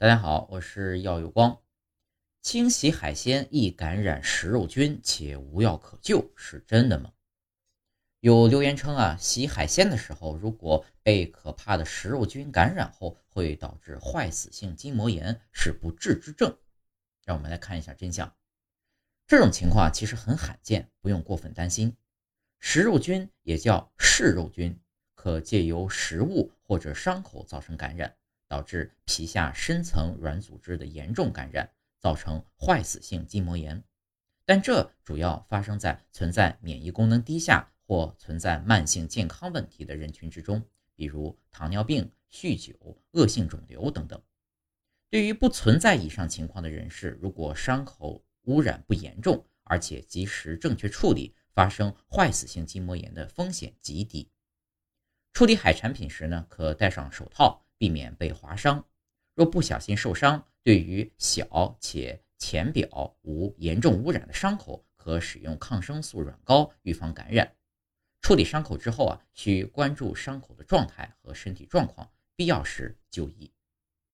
大家好，我是耀有光。清洗海鲜易感染食肉菌且无药可救，是真的吗？有留言称啊，洗海鲜的时候，如果被可怕的食肉菌感染后，会导致坏死性筋膜炎，是不治之症。让我们来看一下真相。这种情况其实很罕见，不用过分担心。食肉菌也叫嗜肉菌，可借由食物或者伤口造成感染。导致皮下深层软组织的严重感染，造成坏死性筋膜炎。但这主要发生在存在免疫功能低下或存在慢性健康问题的人群之中，比如糖尿病、酗酒、恶性肿瘤等等。对于不存在以上情况的人士，如果伤口污染不严重，而且及时正确处理，发生坏死性筋膜炎的风险极低。处理海产品时呢，可戴上手套。避免被划伤。若不小心受伤，对于小且浅表无严重污染的伤口，可使用抗生素软膏预防感染。处理伤口之后啊，需关注伤口的状态和身体状况，必要时就医。